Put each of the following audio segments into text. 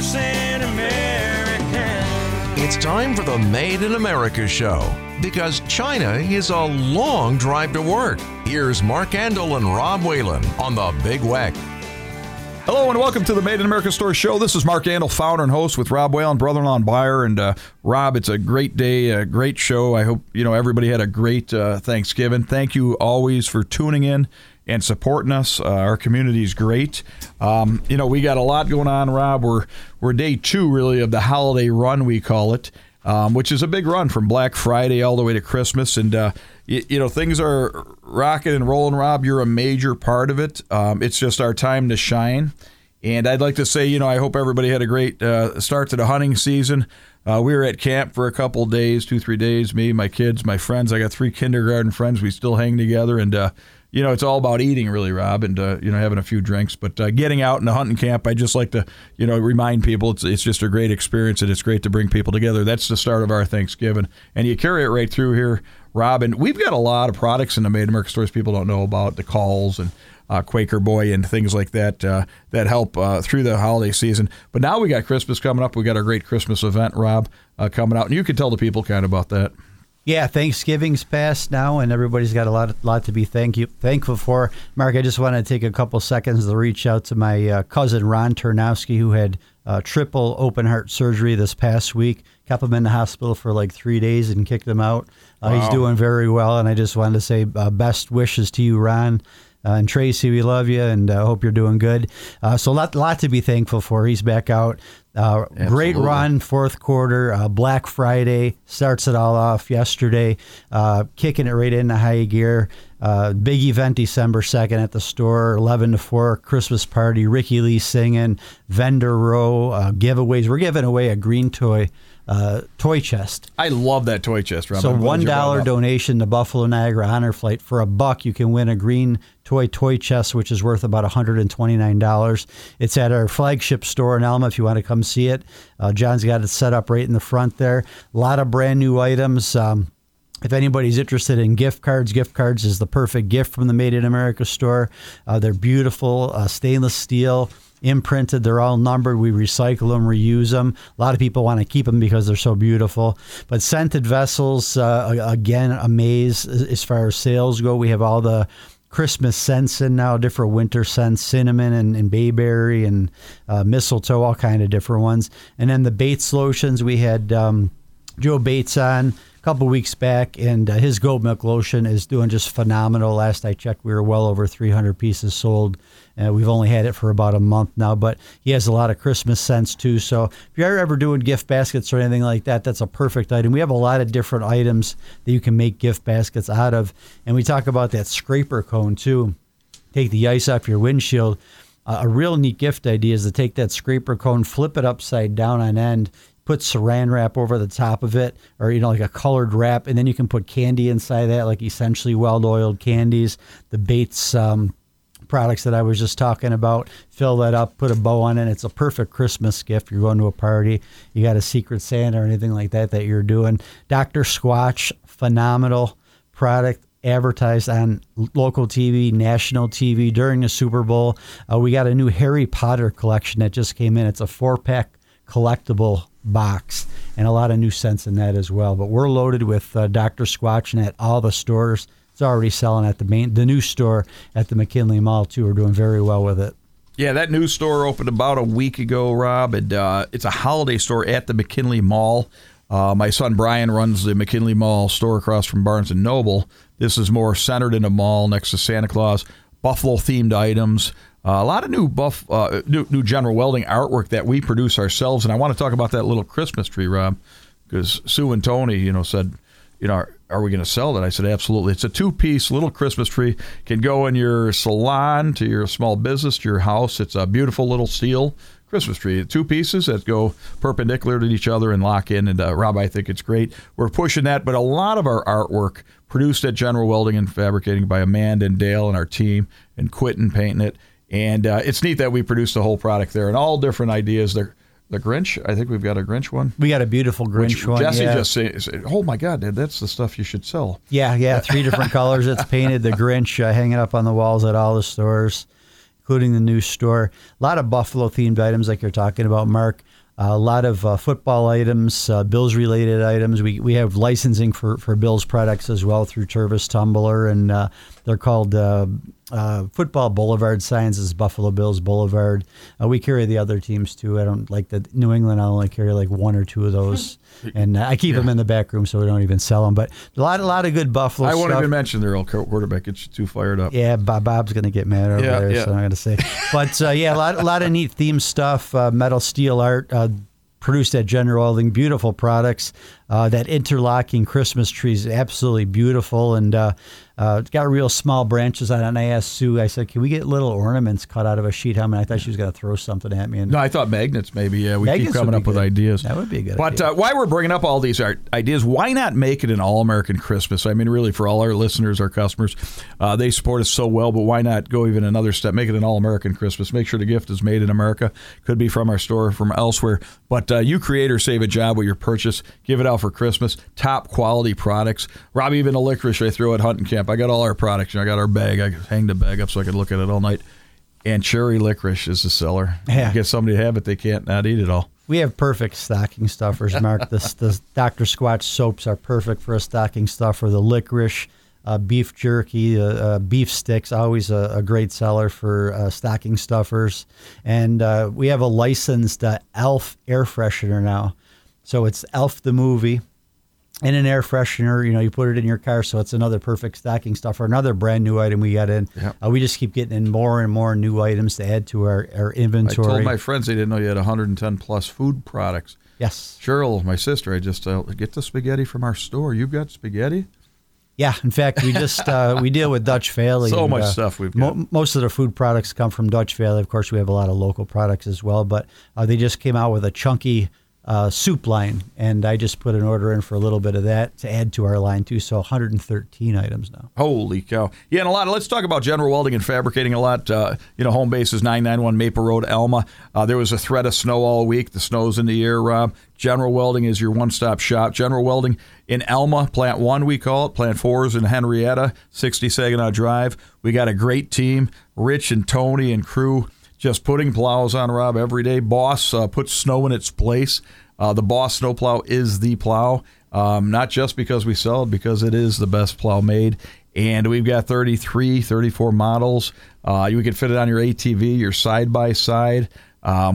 100% American. It's time for the Made in America show because China is a long drive to work. Here's Mark Andol and Rob Whalen on the Big Weck. Hello and welcome to the Made in America Store Show. This is Mark Andel, founder and host with Rob Whalen, brother-in-law and buyer. And uh, Rob, it's a great day, a great show. I hope you know everybody had a great uh, Thanksgiving. Thank you always for tuning in and supporting us. Uh, our community is great. Um, you know, we got a lot going on, Rob. We're we're day two really of the holiday run we call it, um, which is a big run from Black Friday all the way to Christmas. And uh, you, you, know things are rocking and rolling. Rob, you're a major part of it. Um, it's just our time to shine. And I'd like to say, you know, I hope everybody had a great uh, start to the hunting season. Uh, we were at camp for a couple days, two, three days. Me, my kids, my friends. I got three kindergarten friends. We still hang together, and uh, you know, it's all about eating, really, Rob, and uh, you know, having a few drinks. But uh, getting out in the hunting camp, I just like to, you know, remind people it's it's just a great experience, and it's great to bring people together. That's the start of our Thanksgiving, and you carry it right through here, Rob. And we've got a lot of products in the Made America stores people don't know about, the calls and uh, Quaker Boy and things like that uh, that help uh, through the holiday season. But now we got Christmas coming up. We got our great Christmas event, Rob, uh, coming out, and you can tell the people kind of about that. Yeah, Thanksgiving's passed now, and everybody's got a lot, lot to be thank you, thankful for. Mark, I just want to take a couple seconds to reach out to my uh, cousin Ron Turnowski, who had uh, triple open heart surgery this past week. Kept him in the hospital for like three days and kicked him out. Uh, wow. He's doing very well, and I just wanted to say uh, best wishes to you, Ron. Uh, and Tracy, we love you, and I uh, hope you're doing good. Uh, so, a lot, lot to be thankful for. He's back out. Uh, great run, fourth quarter. Uh, Black Friday starts it all off yesterday, uh, kicking it right into high gear. Uh, big event December 2nd at the store, 11 to 4, Christmas party, Ricky Lee singing, vendor row, uh, giveaways. We're giving away a green toy uh, toy chest. I love that toy chest, Rob. So one dollar donation to Buffalo Niagara Honor Flight for a buck, you can win a green toy toy chest, which is worth about one hundred and twenty nine dollars. It's at our flagship store in Elma. If you want to come see it, uh, John's got it set up right in the front there. A lot of brand new items. Um, if anybody's interested in gift cards, gift cards is the perfect gift from the Made in America store. Uh, they're beautiful, uh, stainless steel imprinted. They're all numbered. We recycle them, reuse them. A lot of people want to keep them because they're so beautiful. But scented vessels, uh, again, amaze as far as sales go. We have all the Christmas scents in now, different winter scents, cinnamon and, and bayberry and uh, mistletoe, all kind of different ones. And then the Bates lotions, we had um, Joe Bates on a couple weeks back, and uh, his goat milk lotion is doing just phenomenal. Last I checked, we were well over 300 pieces sold. Uh, we've only had it for about a month now, but he has a lot of Christmas scents too. So if you're ever doing gift baskets or anything like that, that's a perfect item. We have a lot of different items that you can make gift baskets out of, and we talk about that scraper cone too. Take the ice off your windshield. Uh, a real neat gift idea is to take that scraper cone, flip it upside down on end, put saran wrap over the top of it or you know like a colored wrap and then you can put candy inside that like essentially well-oiled candies the bates um, products that i was just talking about fill that up put a bow on it it's a perfect christmas gift you're going to a party you got a secret santa or anything like that that you're doing dr squatch phenomenal product advertised on local TV, national TV during the Super Bowl. Uh, we got a new Harry Potter collection that just came in. It's a four pack collectible box and a lot of new scents in that as well. But we're loaded with uh, Dr. Squatch and at all the stores. It's already selling at the main, the new store at the McKinley Mall too. We're doing very well with it. Yeah, that new store opened about a week ago, Rob. And uh, it's a holiday store at the McKinley Mall. Uh, my son Brian runs the McKinley Mall store across from Barnes and Noble. This is more centered in a mall next to Santa Claus. Buffalo themed items. Uh, a lot of new buff, uh, new, new General Welding artwork that we produce ourselves, and I want to talk about that little Christmas tree, Rob, because Sue and Tony, you know, said, you know, are, are we going to sell that? I said, absolutely. It's a two-piece little Christmas tree. Can go in your salon, to your small business, to your house. It's a beautiful little steel Christmas tree. Two pieces that go perpendicular to each other and lock in. And uh, Rob, I think it's great. We're pushing that, but a lot of our artwork produced at General Welding and Fabricating by Amanda and Dale and our team, and Quentin painting it and uh, it's neat that we produced the whole product there and all different ideas. There, the Grinch. I think we've got a Grinch one. We got a beautiful Grinch one. Jesse yeah. just said, "Oh my God, Dad, that's the stuff you should sell." Yeah, yeah, three different colors. It's painted. The Grinch uh, hanging up on the walls at all the stores. including the new store. A lot of Buffalo themed items, like you're talking about, Mark. a lot of uh, football items, uh, Bills related items. We, we have licensing for, for Bills products as well through Tervis Tumbler, and uh, they're called uh, uh, Football Boulevard signs is Buffalo Bills Boulevard. Uh, we carry the other teams too. I don't like the New England. I only carry like one or two of those, and uh, I keep them in the back room so we don't even sell them. But a lot, a lot of good Buffalo. I won't stuff. even mention their old quarterback. Gets you too fired up. Yeah, Bob, Bob's gonna get mad over Yeah, there, yeah. so I'm gonna say. But uh, yeah, a lot, a lot of neat theme stuff. Uh, metal steel art. Uh, Produced at General Welding, beautiful products. Uh, that interlocking Christmas tree is absolutely beautiful, and uh, uh, it's got real small branches on it. And I asked Sue, I said, "Can we get little ornaments cut out of a sheet metal?" I thought she was going to throw something at me. And No, I thought magnets maybe. Yeah, we keep coming up be with ideas. That would be a good But uh, why we're bringing up all these ideas? Why not make it an all-American Christmas? I mean, really, for all our listeners, our customers, uh, they support us so well. But why not go even another step? Make it an all-American Christmas. Make sure the gift is made in America. Could be from our store, from elsewhere. But uh, you create or save a job with your purchase. Give it out for Christmas. Top quality products. Rob, even a licorice I throw at hunting camp. I got all our products. I got our bag. I hang the bag up so I can look at it all night. And cherry licorice is the seller. Yeah. Get somebody to have it, they can't not eat it all. We have perfect stocking stuffers, Mark. the, the Dr. Squatch soaps are perfect for a stocking stuffer. The licorice, uh, beef jerky, uh, uh, beef sticks, always a, a great seller for uh, stocking stuffers. And uh, we have a licensed uh, Elf air freshener now. So it's Elf the movie and an air freshener. You know, you put it in your car, so it's another perfect stocking stuffer. Another brand new item we got in. Yeah. Uh, we just keep getting in more and more new items to add to our, our I told my friends they didn't know you had 110 plus food products. yes. Cheryl, my sister, I just uh, get the spaghetti from our store. You've got spaghetti? Yeah, in fact, we just uh, we deal with Dutch Valley. So and, much uh, stuff we've mo- got. most of the food products come from Dutch Valley. Of course, we have a lot of local products as well. But uh, they just came out with a chunky uh, soup line, and I just put an order in for a little bit of that to add to our line too. So 113 items now. Holy cow! Yeah, and a lot. Let's talk about General Welding and fabricating a lot. Uh, you know, home base is 991 Maple Road, Elma. Uh, there was a threat of snow all week. The snow's in the air, Rob. General Welding is your one-stop shop. General Welding in Elma, Plant One, we call it. Plant Four is in Henrietta, 60 Saginaw Drive. We got a great team, Rich and Tony and crew, just putting plows on Rob every day. Boss uh, puts snow in its place. Uh, the Boss snowplow is the plow, um, not just because we sell it, because it is the best plow made. And we've got 33, 34 models. Uh, you can fit it on your ATV, your side by side.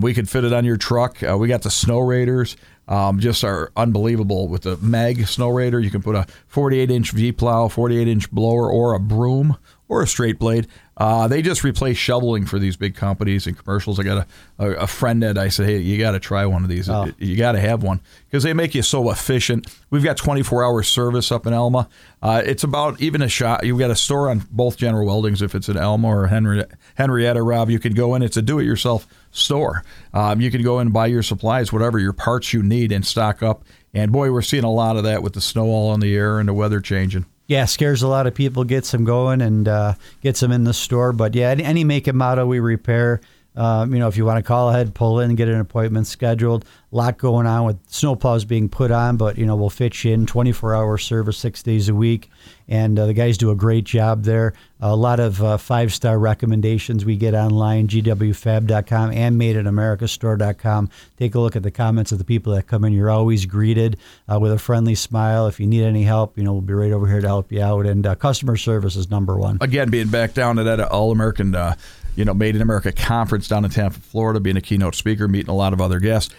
We could fit it on your truck. Uh, we got the Snowrators. Um, just are unbelievable with the Meg Snowrator. You can put a 48 inch V plow, 48 inch blower, or a broom or a straight blade. Uh, they just replace shoveling for these big companies and commercials. I got a, a, a friend that I said, hey, you got to try one of these. Oh. You got to have one because they make you so efficient. We've got 24 hour service up in Elma. Uh, it's about even a shop. You've got a store on both General Weldings if it's in Elma or Henry, Henrietta, Rob. You can go in. It's a do it yourself store. Um, you can go in and buy your supplies, whatever your parts you need, and stock up. And boy, we're seeing a lot of that with the snow all in the air and the weather changing. Yeah, scares a lot of people, gets them going, and uh, gets them in the store. But yeah, any, any make and model we repair. Um, you know, if you want to call ahead, pull in, and get an appointment scheduled. A lot going on with snowplows being put on, but you know we'll fit you in. 24 hour service, six days a week, and uh, the guys do a great job there. A lot of uh, five star recommendations we get online, gwfab.com and madeinamericastore.com. Take a look at the comments of the people that come in. You're always greeted uh, with a friendly smile. If you need any help, you know we'll be right over here to help you out. And uh, customer service is number one. again being back down to that all american uh, you know made in america conference down in tampa florida being a keynote speaker meeting a lot of other guests.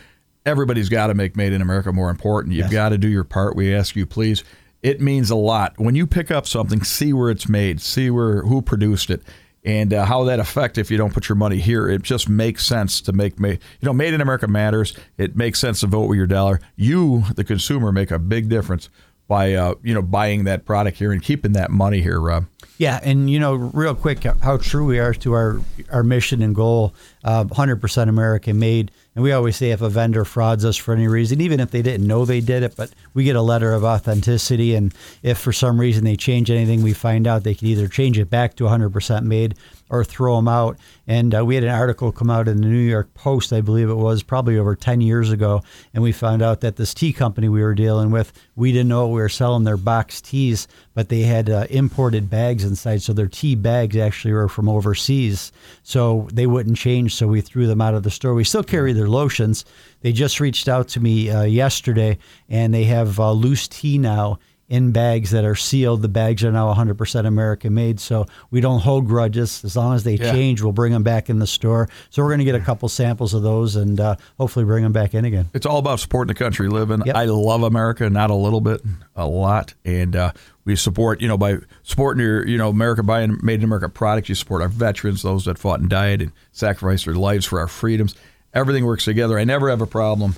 Everybody's got to make made in america more important. You've Yes. got to do your part. We ask you please. It means a lot. When you pick up something see where it's made see where who produced it and uh, how that affect if you don't put your money here. It just makes sense to make ma- you know made in america matters. It makes sense to vote with your dollar. You the consumer make a big difference by uh, you know buying that product here and keeping that money here rob Yeah, and you know, real quick, how true we are to our our mission and goal. uh, 100% American made. And we always say if a vendor frauds us for any reason, even if they didn't know they did it, but we get a letter of authenticity. And if for some reason they change anything, we find out they can either change it back to 100% made or throw them out. And uh, we had an article come out in the New York Post, I believe it was, probably over 10 years ago. And we found out that this tea company we were dealing with, we didn't know we were selling their box teas, but they had uh, imported bags inside. So their tea bags actually were from overseas. So they wouldn't change. So we threw them out of the store. We still carry their lotions. They just reached out to me uh, yesterday and they have uh, loose tea now in bags that are sealed. The bags are now 100% American made, so we don't hold grudges. As long as they Yeah. change, we'll bring them back in the store. So we're going to get a couple samples of those and uh, hopefully bring them back in again. It's all about supporting the country living. Yep. I love America, not a little bit, a lot. And uh, we support, you know, by supporting your, you know, America buying made in America products, you support our veterans, those that fought and died and sacrificed their lives for our freedoms. Everything works together. I never have a problem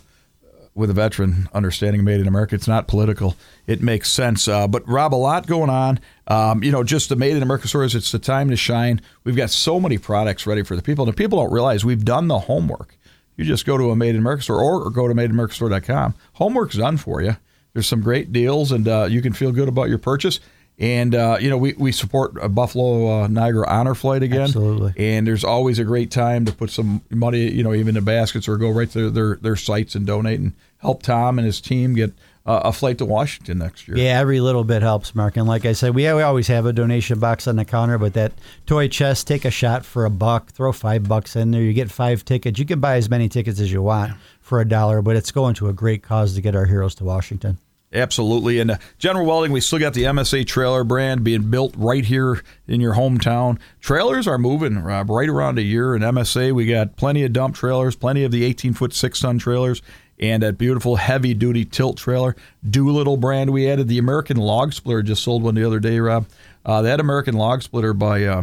with a veteran understanding made in America. It's not political. It makes sense. Uh, but Rob, a lot going on. Um, you know, just the made in America stores. It's the time to shine. We've got so many products ready for the people, and the people don't realize we've done the homework. You just go to a Made in America store or, or go to madeinamericastore.com. Homework's done for you. There's some great deals, and uh, you can feel good about your purchase. And uh, you know, we, we support a Buffalo uh, Niagara Honor Flight again. Absolutely. And there's always a great time to put some money, you know, even in baskets or go right to their their sites and donate and help Tom and his team get uh, a flight to Washington next year. Yeah, every little bit helps, Mark. And like I said, we, we always have a donation box on the counter, but that toy chest, take a shot for a buck, throw five bucks in there. You get five tickets. You can buy as many tickets as you want for a dollar, but it's going to a great cause to get our heroes to Washington. Absolutely. And uh, General Welding, we still got the MSA trailer brand being built right here in your hometown. Trailers are moving, Rob, right around a year. In MSA, we got plenty of dump trailers, plenty of the 18 foot, six ton trailers, and that beautiful heavy duty tilt trailer. Doolittle brand, we added the American Log Splitter, just sold one the other day, Rob. Uh, that American Log Splitter by, uh,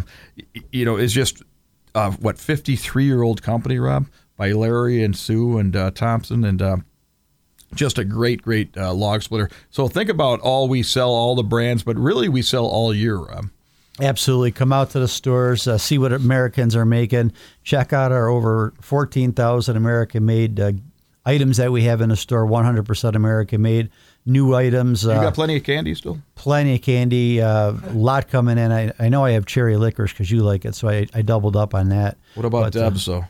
you know, is just, uh, what, 53 year old company, Rob, by Larry and Sue and uh, Thompson. And, uh, just a great, great uh, log splitter. So think about all we sell, all the brands, but really we sell all year, Rob. Absolutely. Come out to the stores, uh, see what Americans are making. Check out our over 14,000 American made uh, items that we have in the store, 100% American made. New items, You uh, got plenty of candy still? plenty of candy, uh, a lot coming in. I, I know I have cherry licorice because you like it, so I, I doubled up on that. What about But, uh, Debs, though?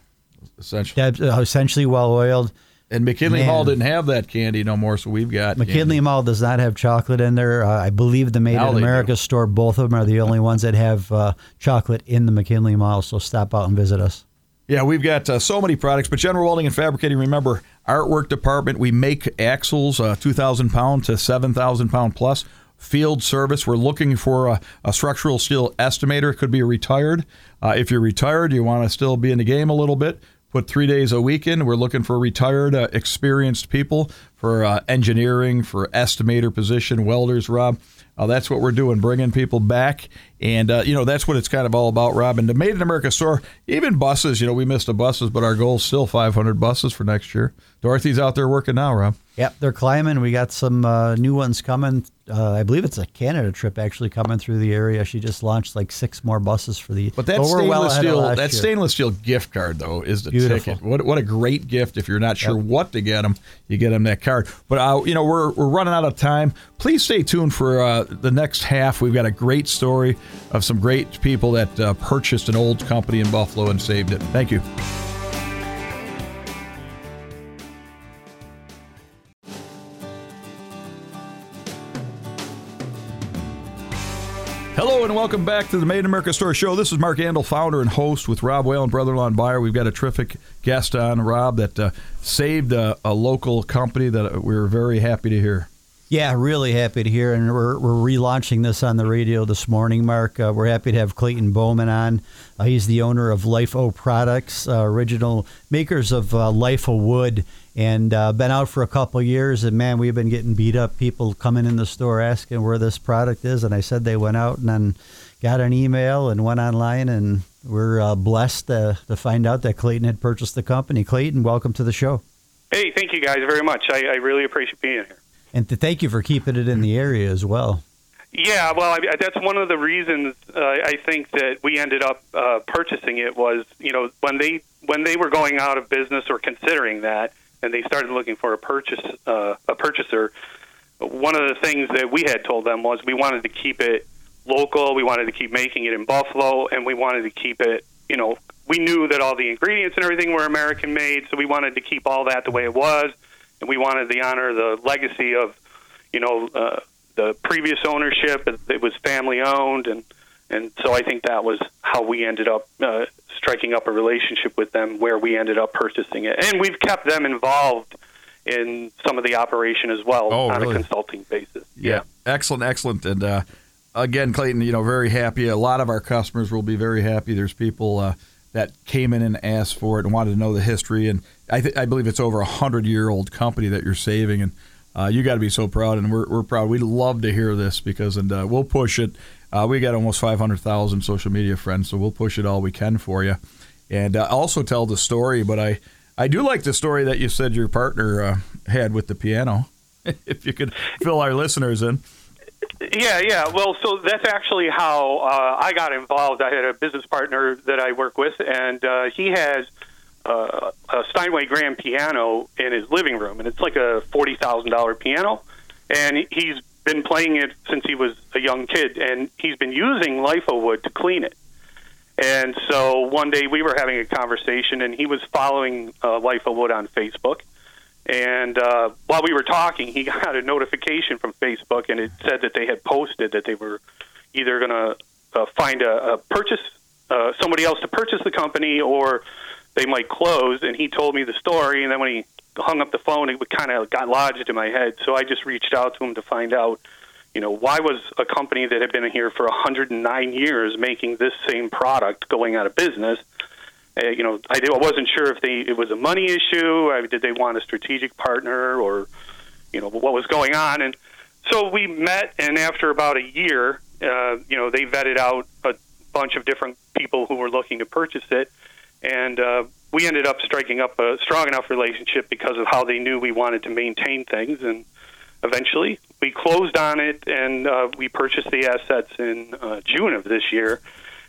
Essentially. Deb's uh, essentially well oiled. and McKinley Man. Hall didn't have that candy no more, so we've got McKinley candy. Mall does not have chocolate in there. Uh, I believe the Made Now in America do. store, both of them are the only ones that have uh, chocolate in the McKinley Mall. So stop out and visit us. Yeah, we've got uh, so many products, but General Welding and Fabricating, remember, artwork department, we make axles, uh, 2,000 pound to 7,000 pound plus. Field service, we're looking for a, a structural steel estimator. Could be retired. Uh, if you're retired, you want to still be in the game a little bit, put three days a week in. We're looking for retired, uh, experienced people for uh, engineering, for estimator position, welders, Rob. Uh, that's what we're doing, bringing people back. And, uh, you know, that's what it's kind of all about, Rob. And the Made in America store, even buses, you know, we missed the buses, but our goal is still 500 buses for next year. Dorothy's out there working now, Rob. Yep, they're climbing. We got some uh, new ones coming. Uh, I believe it's a Canada trip actually coming through the area. She just launched like six more buses for the. But that we're stainless well steel, that year. stainless steel gift card though is the Beautiful. ticket. What what a great gift! If you're not sure what to get them, you get them that card. But uh, you know we're we're running out of time. Please stay tuned for uh, the next half. We've got a great story of some great people that uh, purchased an old company in Buffalo and saved it. Thank you. Hello and welcome back to the Made in America Store Show. This is Mark Andol, founder and host with Rob Whalen, brother-in-law and buyer. We've got a terrific guest on, Rob, that uh, saved a, a local company that we're very happy to hear. Yeah, really happy to hear, and we're, we're relaunching this on the radio this morning, Mark. Uh, we're happy to have Clayton Bowman on. Uh, he's the owner of Life O Products, uh, original makers of uh, Life O Wood, and uh, been out for a couple years. And man, we've been getting beat up. People coming in the store asking where this product is, and I said they went out and then got an email and went online, and we're uh, blessed to, to find out that Clayton had purchased the company. Clayton, welcome to the show. Hey, thank you guys very much. I, I really appreciate being here. And to thank you for keeping it in the area as well. Yeah, well, I, that's one of the reasons uh, I think that we ended up uh, purchasing it was, you know, when they when they were going out of business or considering that, and they started looking for a purchase uh, a purchaser, one of the things that we had told them was we wanted to keep it local. We wanted to keep making it in Buffalo, and we wanted to keep it. You know, we knew that all the ingredients and everything were American made, so we wanted to keep all that the way it was, and we wanted to honor the legacy of, you know, uh, the previous ownership. It, was family owned, and and so I think that was how we ended up uh, striking up a relationship with them, where we ended up purchasing it, and we've kept them involved in some of the operation as well Oh, on really? a consulting basis. Yeah, excellent, excellent. And uh, again, Clayton, you know, very happy. A lot of our customers will be very happy. There's people uh, that came in and asked for it and wanted to know the history. And I, th- I believe it's over a hundred year old company that you're saving. And uh, you got to be so proud, and we're, we're proud. We'd love to hear this because, and uh, we'll push it. Uh, we got almost 500,000 social media friends, so we'll push it all we can for you. And uh, also tell the story, but I, I do like the story that you said your partner uh, had with the piano. if you could fill our listeners in. Yeah, yeah. Well, so that's actually how uh, I got involved. I had a business partner that I work with, and uh, he has uh, a Steinway grand piano in his living room, and it's like a forty thousand dollar piano, and he- he's been playing it since he was a young kid, and he's been using LIFO wood to clean it. And so one day we were having a conversation, and he was following uh, LIFO wood on Facebook. And uh, while we were talking, he got a notification from Facebook, and it said that they had posted that they were either going to uh, find a, a purchase uh, somebody else to purchase the company, or they might close. And he told me the story, and then when he hung up the phone, it kind of got lodged in my head. So I just reached out to him to find out, you know, why was a company that had been here for 109 years making this same product going out of business? Uh, you know, I, I wasn't sure if they it was a money issue. Uh, did they want a strategic partner, or you know, what was going on? And so we met, and after about a year, uh, you know, they vetted out a bunch of different people who were looking to purchase it, and uh, we ended up striking up a strong enough relationship because of how they knew we wanted to maintain things, and eventually we closed on it, and uh, we purchased the assets in uh, June of this year,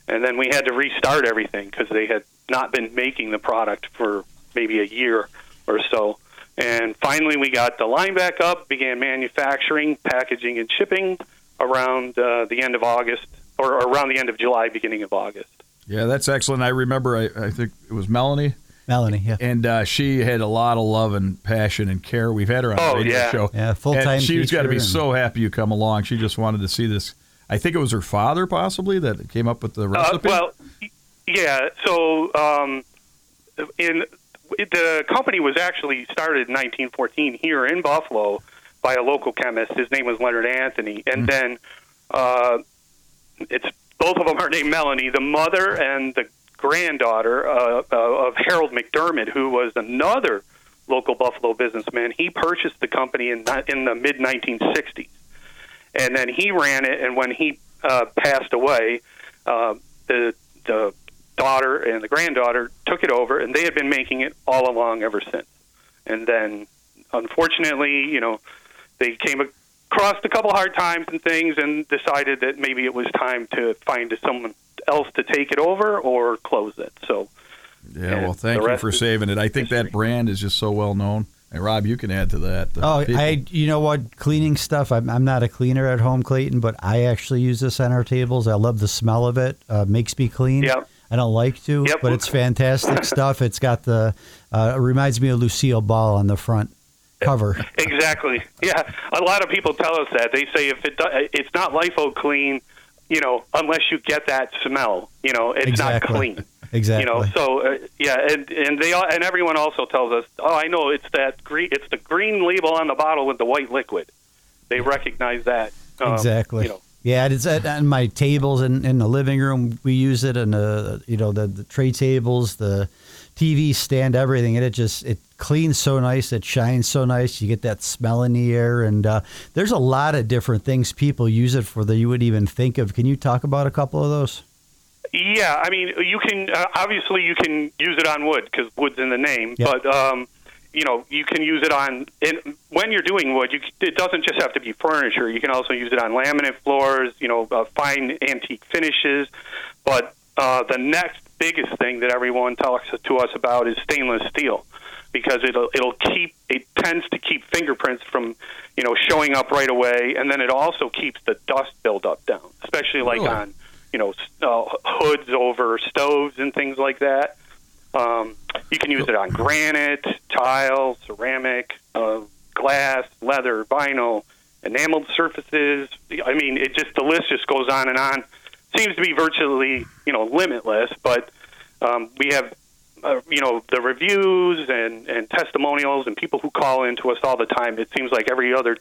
and then we had to restart everything because they had not been making the product for maybe a year or so. And finally, we got the line back up, began manufacturing, packaging, and shipping around uh, the end of August, or around the end of July, beginning of August. Yeah, that's excellent. I remember, I, I think it was Melanie, Melanie, yeah. and uh, she had a lot of love and passion and care. We've had her on Oh, the radio yeah. show. Yeah, full-time She's got to be and- so happy you come along. She just wanted to see this. I think it was her father, possibly, that came up with the Uh, recipe. well, yeah. So, um, in the company was actually started in 1914 here in Buffalo by a local chemist. His name was Leonard Anthony, and then uh, it's both of them are named Melanie, the mother and the granddaughter uh, uh, of Harold McDermott, who was another local Buffalo businessman. He purchased the company in in the mid 1960s, and then he ran it. And when he uh, passed away, uh, the the daughter and the granddaughter took it over, and they had been making it all along ever since. And then, unfortunately, you know, they came across a couple hard times and things, and decided that maybe it was time to find someone else to take it over or close it. So, yeah, well, thank you for saving it. I think that brand is just so well known. And Rob, you can add to that. The Oh, people- I you know what cleaning stuff. I'm I'm not a cleaner at home, Clayton, but I actually use this on our tables. I love the smell of it. Uh, makes me clean. Yep. I don't like to, Yep. but it's fantastic stuff. It's got the uh, it reminds me of Lucille Ball on the front cover. Exactly. Yeah, a lot of people tell us that. They say if it do, it's not LIFO clean, you know, unless you get that smell, you know, it's Exactly. not clean. Exactly. You know, so uh, yeah, and and they all, and everyone also tells us, oh, I know it's that green, it's the green label on the bottle with the white liquid. They recognize that. Um, exactly. You know, Yeah, it's at, on my tables in, in the living room. We use it in the you know the, the tray tables, the TV stand, everything, and it just it cleans so nice. It shines so nice. You get that smell in the air, and uh, there's a lot of different things people use it for that you wouldn't even think of. Can you talk about a couple of those? Yeah, I mean, you can uh, obviously you can use it on wood because wood's in the name, Yep. but um, you know you can use it on. And when you're doing wood, you, it doesn't just have to be furniture. You can also use it on laminate floors. You know, uh, fine antique finishes. But uh, the next biggest thing that everyone talks to us about is stainless steel because it'll it'll keep it tends to keep fingerprints from you know showing up right away, and then it also keeps the dust buildup down, especially like Really? on you know uh, hoods over stoves and things like that. Um, you can use it on granite, tile, ceramic, uh, glass, leather, vinyl, enameled surfaces. I mean, it just the list just goes on and on. Seems to be virtually you know limitless, but um, we have uh, you know the reviews and and testimonials and people who call into us all the time. It seems like every other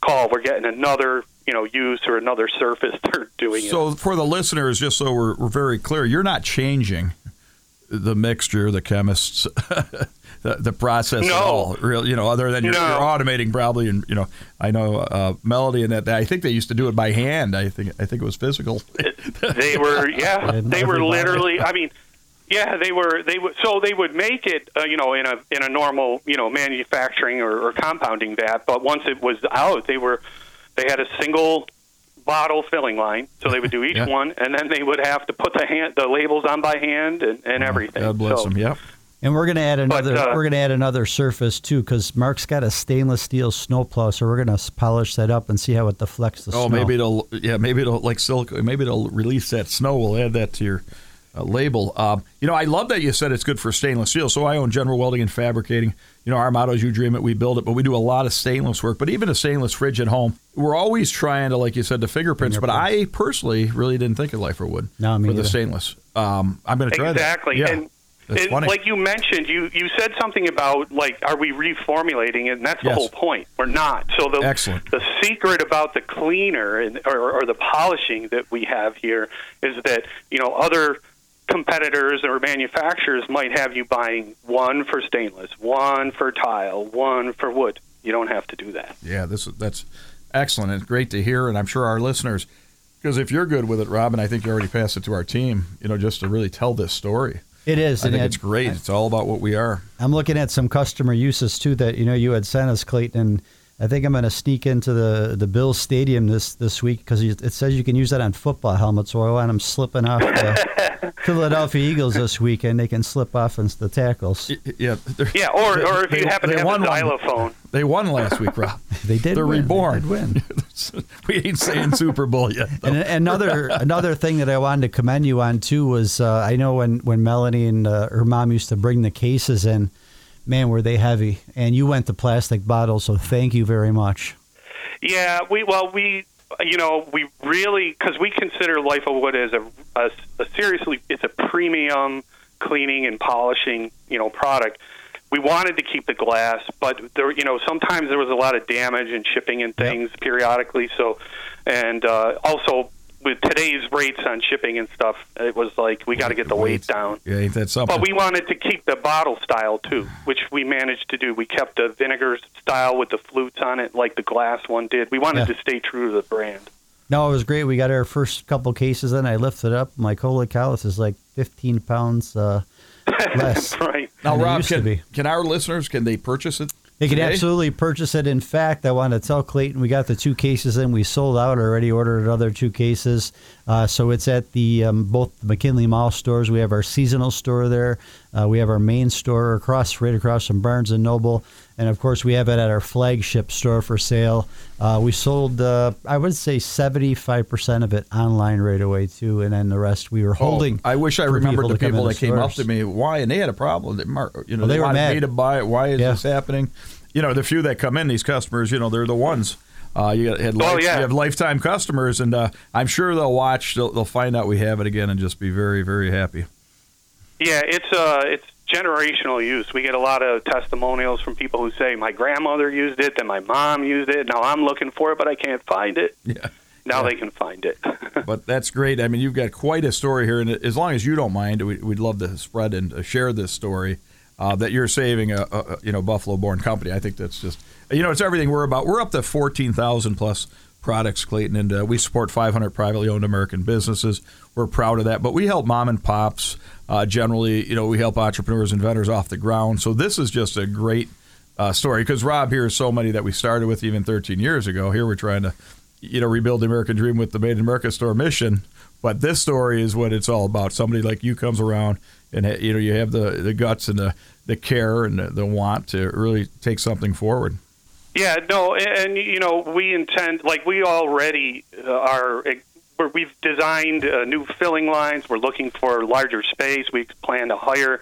call we're getting another you know use or another surface they're doing it. So for the listeners, just so we're, we're very clear, you're not changing the mixture, the chemists, the, the process at No. all. Real, you know, other than you're, No. you're automating probably, and you know, I know uh, Melody and that. I think they used to do it by hand. I think I think it was physical. they were yeah And they were literally i mean yeah they were they would so they would make it uh, you know in a in a normal you know manufacturing or, or compounding vat but once it was out they were they had a single bottle filling line so they would do each Yeah. one and then they would have to put the hand the labels on by hand and, and everything God bless so, them. Yep. And we're going to add another. uh, we're going to add another surface too, because Mark's got a stainless steel snowplow, so we're going to polish that up and see how it deflects the Oh, snow. Oh, maybe it'll yeah, maybe it'll like silicone. Maybe it'll release that snow. We'll add that to your uh, label. Um, you know, I love that you said it's good for stainless steel. So I own General Welding and Fabricating. You know, our motto is "You dream it, we build it." But we do a lot of stainless work. But even a stainless fridge at home, we're always trying to, like you said, the fingerprints. But I personally really didn't think of Lifer wood No, me for the stainless. Um, I'm going to try exactly that. Yeah. and That's and funny. like you mentioned, you, you said something about like, are we reformulating it? And that's the Yes. whole point. We're not. So the Excellent. the secret about the cleaner and or, or the polishing that we have here is that you know other competitors or manufacturers might have you buying one for stainless, one for tile, one for wood. You don't have to do that. Yeah, this that's excellent. It's great to hear, and I'm sure our listeners, because if you're good with it, Robin, I think you already passed it to our team. You know, just to really tell this story. it is. I and think it- it's great. It's all about what we are. I'm looking at some customer uses too that you know you had sent us, Clayton, and I think I'm going to sneak into the the Bills Stadium this this week because it says you can use that on football helmets. So I want them slipping off the Philadelphia Eagles this weekend. They can slip off into the tackles. Yeah, they're- Yeah, or, or if They- you happen they to have a won one. xylophone. They won last week, Rob. They did. They're win. reborn. They did win. we ain't saying Super Bowl yet. And another another thing that I wanted to commend you on too was uh, I know when when Melanie and uh, her mom used to bring the cases in, man, were they heavy? And you went to plastic bottles, so thank you very much. Yeah, we well we you know we really because we consider Life of Wood as a, a, a seriously it's a premium cleaning and polishing you know product. We wanted to keep the glass, but there you know sometimes there was a lot of damage and shipping and things periodically. So and uh, also with today's rates on shipping and stuff, it was like we got to get the weight down. Yeah, ain't that something? But we wanted to keep the bottle style too, which we managed to do. We kept the vinegar style with the flutes on it, like the glass one did. We wanted Yeah. to stay true to the brand. No, it was great. We got our first couple cases in. I lifted up. my cola like, holy cow, this is like 15 pounds uh, less. right. now, Rob, can, can our listeners can they purchase it? They can absolutely purchase it. In fact, I want to tell Clayton we got the two cases in. We sold out already. Ordered another two cases. Uh, so it's at the um, both the McKinley Mall stores. We have our seasonal store there. Uh, we have our main store across right across from Barnes and Noble, and of course we have it at our flagship store for sale. Uh, we sold uh, I would say seventy five percent of it online right away too, and then the rest we were holding. Oh, I wish I for remembered the people that came up to me. Why? And they had a problem. That Mark, you know, Well, they were wanted mad. me to buy it. Why is Yeah. this happening? You know, the few that come in, these customers, you know, they're the ones. Uh, you got had Oh, life, yeah. you have lifetime customers, and uh, I'm sure they'll watch. They'll, they'll find out we have it again and just be very, very happy. Yeah, it's uh, it's generational use. We get a lot of testimonials from people who say my grandmother used it, then my mom used it. Now I'm looking for it, but I can't find it. Yeah. Now Yeah. they can find it. But that's great. I mean, you've got quite a story here, and as long as you don't mind, we, we'd love to spread and uh, share this story uh, that you're saving a, a a, you know Buffalo-born company. I think that's just you know it's everything we're about. We're up to fourteen thousand plus products, Clayton, and uh, we support 500 privately owned American businesses. We're proud of that, but we help mom and pops. Uh, generally, you know, we help entrepreneurs and vendors off the ground. So this is just a great uh, story because Rob here is so many that we started with even 13 years ago. Here we're trying to you know, rebuild the American dream with the Made in America store mission. But this story is what it's all about. Somebody like you comes around, and you know, you have the, the guts and the, the care and the, the want to really take something forward. Yeah, no, and you know, we intend like we already uh, are. We're, we've designed uh, new filling lines. We're looking for larger space. We plan to hire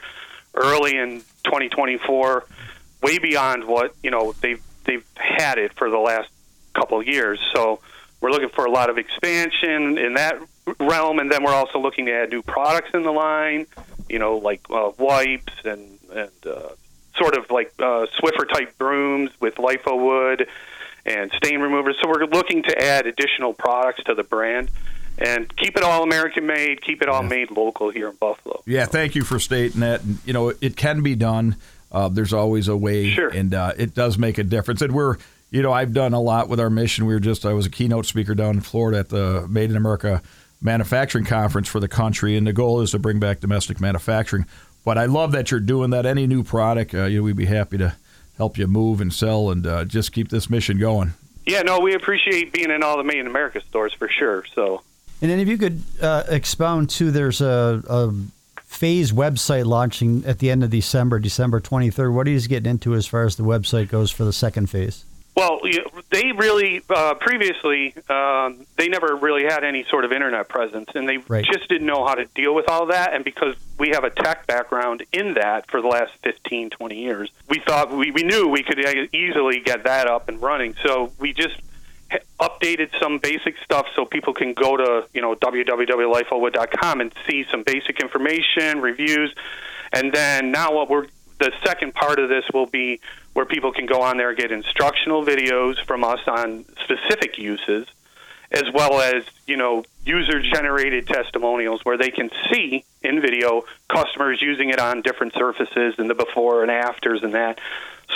early in 2024, way beyond what you know they've they've had it for the last couple of years. So we're looking for a lot of expansion in that realm, and then we're also looking to add new products in the line. You know, like uh, wipes and and uh, sort of like uh, Swiffer type brooms with LIFO wood and stain removers. So we're looking to add additional products to the brand and keep it all American made, keep it all made local here in Buffalo. Yeah, thank you for stating that. And, you know, it can be done. Uh, there's always a way, Sure. and uh, it does make a difference. And we're, you know, I've done a lot with our mission. We were just, I was a keynote speaker down in Florida at the Made in America Manufacturing Conference for the country, and the goal is to bring back domestic manufacturing. But I love that you're doing that. Any new product, uh, you know, we'd be happy to help you move and sell, and uh, just keep this mission going. Yeah, no, we appreciate being in all the Made in America stores for sure. So And then if you could uh, expound too, there's a, a phase website launching at the end of December, December 23rd. What are you getting into as far as the website goes for the second phase? Well, they really uh, previously um, they never really had any sort of internet presence, and they Right. just didn't know how to deal with all that. And because we have a tech background in that for the last 15, 20 years, we thought we, we knew we could e- easily get that up and running. So we just updated some basic stuff so people can go to you know www.lifeowood.com and see some basic information, reviews, and then now what we're the second part of this will be where people can go on there and get instructional videos from us on specific uses, as well as you know user generated testimonials where they can see in video customers using it on different surfaces and the before and afters and that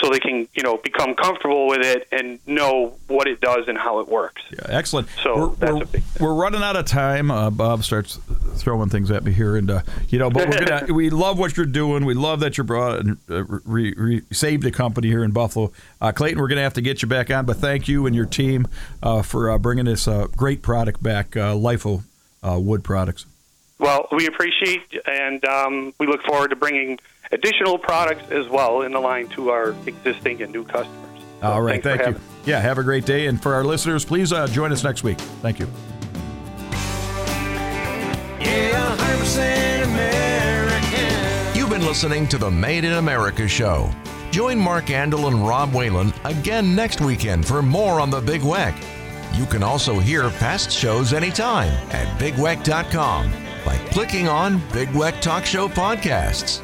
so they can you know become comfortable with it and know what it does and how it works Yeah, excellent. So we're, that's we're, a big thing. we're running out of time. Uh, Bob starts throwing things at me here, and uh, you know, but we're gonna. we love what you're doing. We love that you brought and uh, re, re, saved the company here in Buffalo. Uh, Clayton, we're gonna have to get you back on, but thank you and your team uh, for uh, bringing this uh, great product back, uh, LIFO uh, wood products. Well, we appreciate and um, we look forward to bringing additional products as well in the line to our existing and new customers. So All right, thank you. having- Yeah, have a great day, and for our listeners, please uh, join us next week. Thank you. Yeah, 100% American. You've been listening to the Made in America show. Join Mark Andol and Rob Whalen again next weekend for more on the Big Weck. You can also hear past shows anytime at bigweck.com by clicking on Big Weck Talk Show Podcasts.